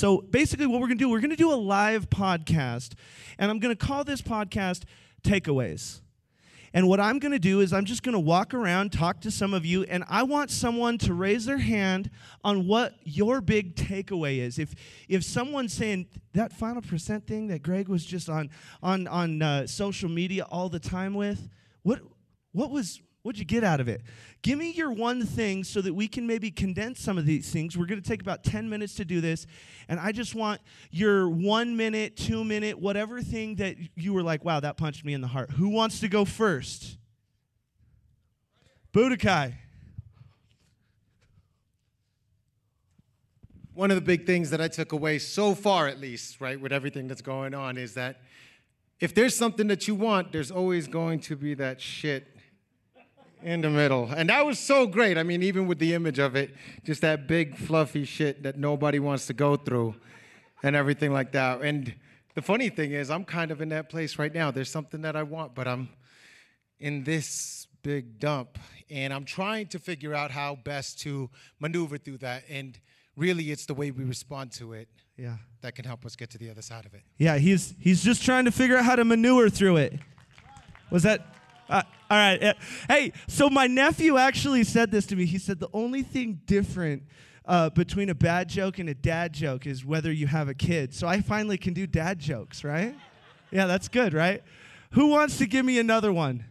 So basically, what we're going to do, we're going to do a live podcast, and I'm going to call this podcast Takeaways. And what I'm going to do is I'm just going to walk around, talk to some of you, and I want someone to raise their hand on what your big takeaway is. If if someone's saying that final percent thing that Greg was just on on on uh, social media all the time with, what what was What'd you get out of it? Give me your one thing so that we can maybe condense some of these things. We're going to take about 10 minutes to do this. And I just want your one minute, two minute, whatever thing that you were like, wow, that punched me in the heart. Who wants to go first? Budokai. One of the big things that I took away so far, at least, right, with everything that's going on, is that if there's something that you want, there's always going to be that shit in the middle. And that was so great. I mean, even with the image of it, just that big fluffy shit that nobody wants to go through and everything like that. And the funny thing is, I'm kind of in that place right now. There's something that I want, but I'm in this big dump. And I'm trying to figure out how best to maneuver through that. And really, it's the way we respond to it Yeah. that can help us get to the other side of it. Yeah, he's he's just trying to figure out how to maneuver through it. Was that uh, all right? hey, so my nephew actually said this to me. He said the only thing different uh, between a bad joke and a dad joke is whether you have a kid. So I finally can do dad jokes, right? Yeah, that's good, right? Who wants to give me another one?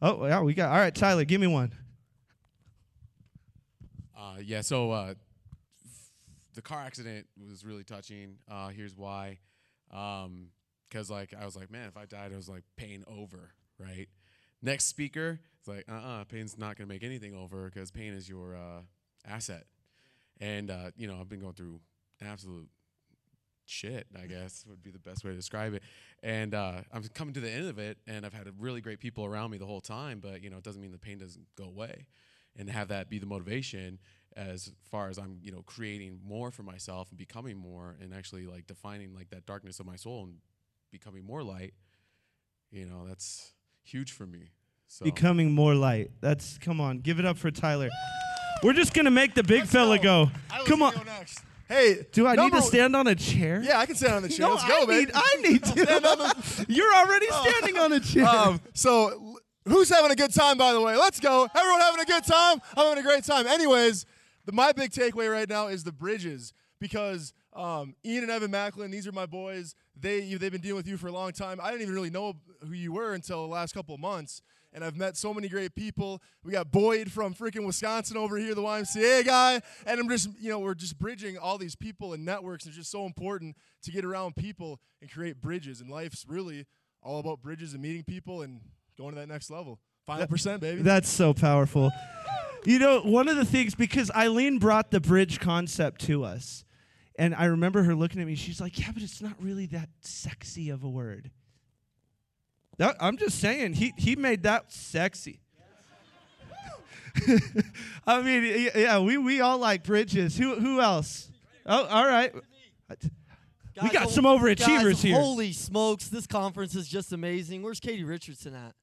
Oh, yeah, we got. All right, Tyler, give me one. Uh, yeah, so uh, the car accident was really touching. Uh, here's why. Because, like, I was like, man, if I died, I was like, pain over, right? Next speaker, it's like, uh uh pain's not going to make anything over because pain is your uh, asset. And, uh, you know, I've been going through absolute shit, I guess would be the best way to describe it. And uh, I'm coming to the end of it, and I've had really great people around me the whole time, but you know, it doesn't mean the pain doesn't go away. And have that be the motivation as far as I'm, you know, creating more for myself and becoming more, and actually like defining like that darkness of my soul and becoming more light. You know, that's huge for me. So Becoming more light. That's come on, give it up for Tyler. We're just gonna make the big fella go. Come on. Hey, Do I need number- to stand on a chair? Yeah, I can stand on the chair. No, Let's go, I man. I need to. You're already standing on a chair. Um, so, who's having a good time, by the way? Let's go. Everyone having a good time? I'm having a great time. Anyways, the, my big takeaway right now is the bridges because um, Ian and Evan Macklin, these are my boys. They, you, they've been dealing with you for a long time. I didn't even really know who you were until the last couple of months. And I've met so many great people. We got Boyd from freaking Wisconsin over here, the YMCA guy. And I'm just, you know, we're just bridging all these people and networks. It's just so important to get around people and create bridges. And life's really all about bridges and meeting people and going to that next level. Final percent, baby. That's so powerful. You know, one of the things because Eileen brought the bridge concept to us, and I remember her looking at me. She's like, "Yeah, but it's not really that sexy of a word." That, I'm just saying, he he made that sexy. I mean, yeah, we we all like bridges. Who who else? Oh, all right. We got some overachievers guys, here. Holy smokes, this conference is just amazing. Where's Katie Richardson at?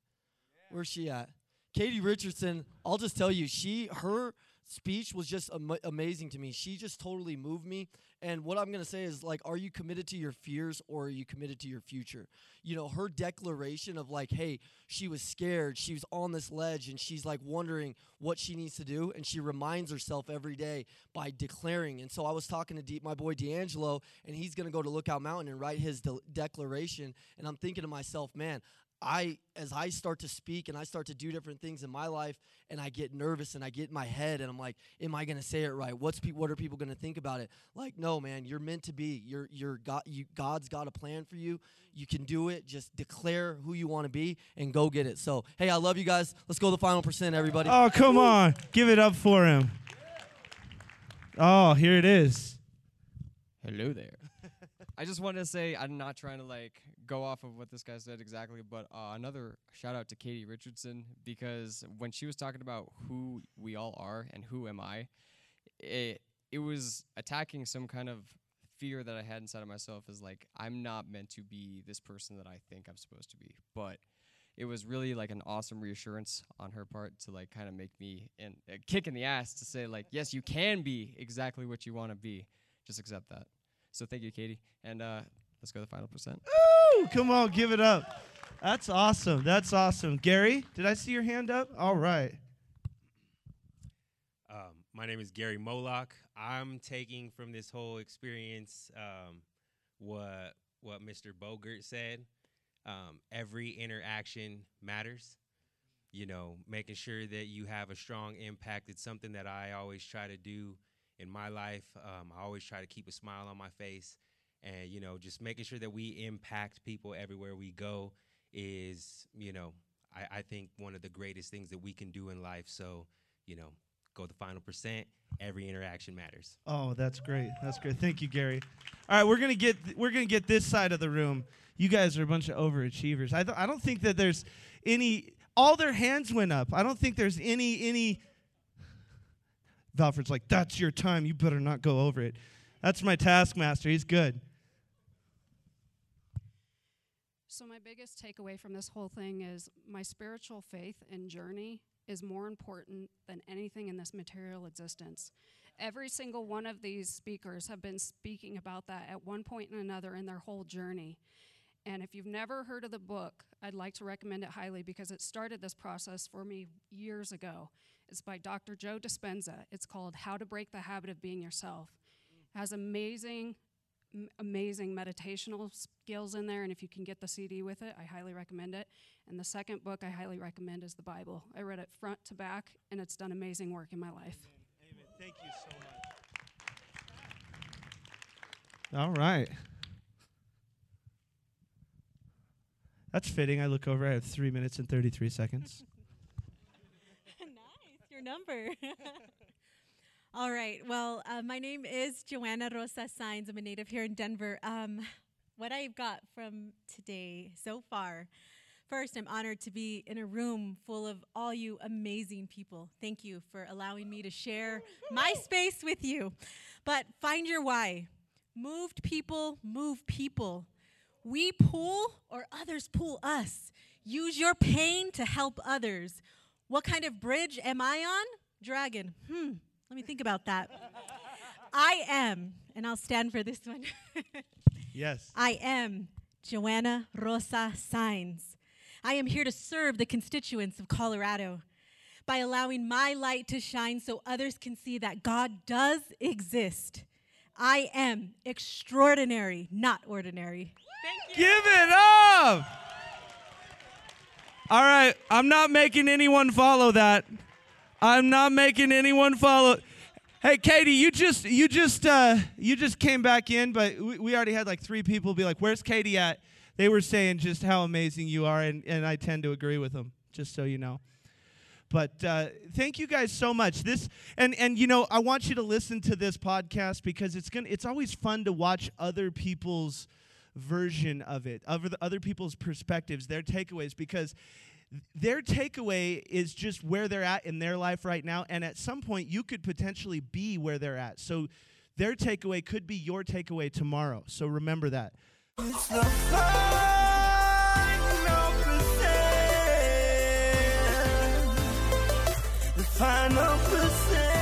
Where's she at? Katie Richardson, I'll just tell you, she her speech was just ama- amazing to me. She just totally moved me. And what I'm going to say is like are you committed to your fears or are you committed to your future? You know, her declaration of like, hey, she was scared, she was on this ledge and she's like wondering what she needs to do and she reminds herself every day by declaring. And so I was talking to my boy D'Angelo and he's going to go to Lookout Mountain and write his de- declaration and I'm thinking to myself, man, I as I start to speak and I start to do different things in my life and I get nervous and I get in my head and I'm like, am I going to say it right? What's pe- what are people going to think about it? Like, no, man, you're meant to be. You're you're God you God's got a plan for you. You can do it. Just declare who you want to be and go get it. So, hey, I love you guys. Let's go the final percent everybody. Oh, come on. Give it up for him. Oh, here it is. Hello there. I just wanted to say I'm not trying to like go off of what this guy said exactly, but uh, another shout out to Katie Richardson because when she was talking about who we all are and who am I, it it was attacking some kind of fear that I had inside of myself is like I'm not meant to be this person that I think I'm supposed to be, but it was really like an awesome reassurance on her part to like kind of make me and kick in the ass to say like yes you can be exactly what you want to be just accept that. So thank you, Katie, and uh, let's go to the final percent. Woo! Come on, give it up. That's awesome. That's awesome. Gary, did I see your hand up? All right. Um, my name is Gary Moloch. I'm taking from this whole experience um, what what Mr. Bogert said. Um, every interaction matters. You know, making sure that you have a strong impact. It's something that I always try to do in my life. Um, I always try to keep a smile on my face, and you know, just making sure that we impact people everywhere we go is, you know, I, I think one of the greatest things that we can do in life. So, you know, go the final percent. Every interaction matters. Oh, that's great. That's great. Thank you, Gary. All right, we're gonna get we're gonna get this side of the room. You guys are a bunch of overachievers. I th- I don't think that there's any. All their hands went up. I don't think there's any any. Valford's like, that's your time. You better not go over it. That's my taskmaster. He's good. So, my biggest takeaway from this whole thing is my spiritual faith and journey is more important than anything in this material existence. Every single one of these speakers have been speaking about that at one point and another in their whole journey. And if you've never heard of the book, I'd like to recommend it highly because it started this process for me years ago. It's by Dr. Joe Dispenza. It's called How to Break the Habit of Being Yourself. It has amazing m- amazing meditational skills in there, and if you can get the CD with it, I highly recommend it. And the second book I highly recommend is the Bible. I read it front to back, and it's done amazing work in my life. Amen. Thank you so much. All right. That's fitting. I look over. I have three minutes and 33 seconds. number. All right. Well, uh, my name is Joanna Rosa Sainz. I'm a native here in Denver. Um, what I've got from today so far, first, I'm honored to be in a room full of all you amazing people. Thank you for allowing me to share my space with you. But find your why. Moved people move people. We pull or others pull us. Use your pain to help others. What kind of bridge am I on? Dragon. Hmm. Let me think about that. I am, and I'll stand for this one. Yes. I am Joanna Rosa Sainz. I am here to serve the constituents of Colorado by allowing my light to shine so others can see that God does exist. I am extraordinary, not ordinary. Thank you. Give it up. All right. I'm not making anyone follow that. I'm not making anyone follow. Hey, Katie, you just you just uh, you just came back in, but we, we already had like three people be like, "Where's Katie at?" They were saying just how amazing you are, and, and I tend to agree with them. Just so you know. But uh, thank you guys so much. This and and you know I want you to listen to this podcast because it's gonna it's always fun to watch other people's version of it, other other people's perspectives, their takeaways because their takeaway is just where they're at in their life right now and at some point you could potentially be where they're at. So their takeaway could be your takeaway tomorrow. So remember that. The final percent.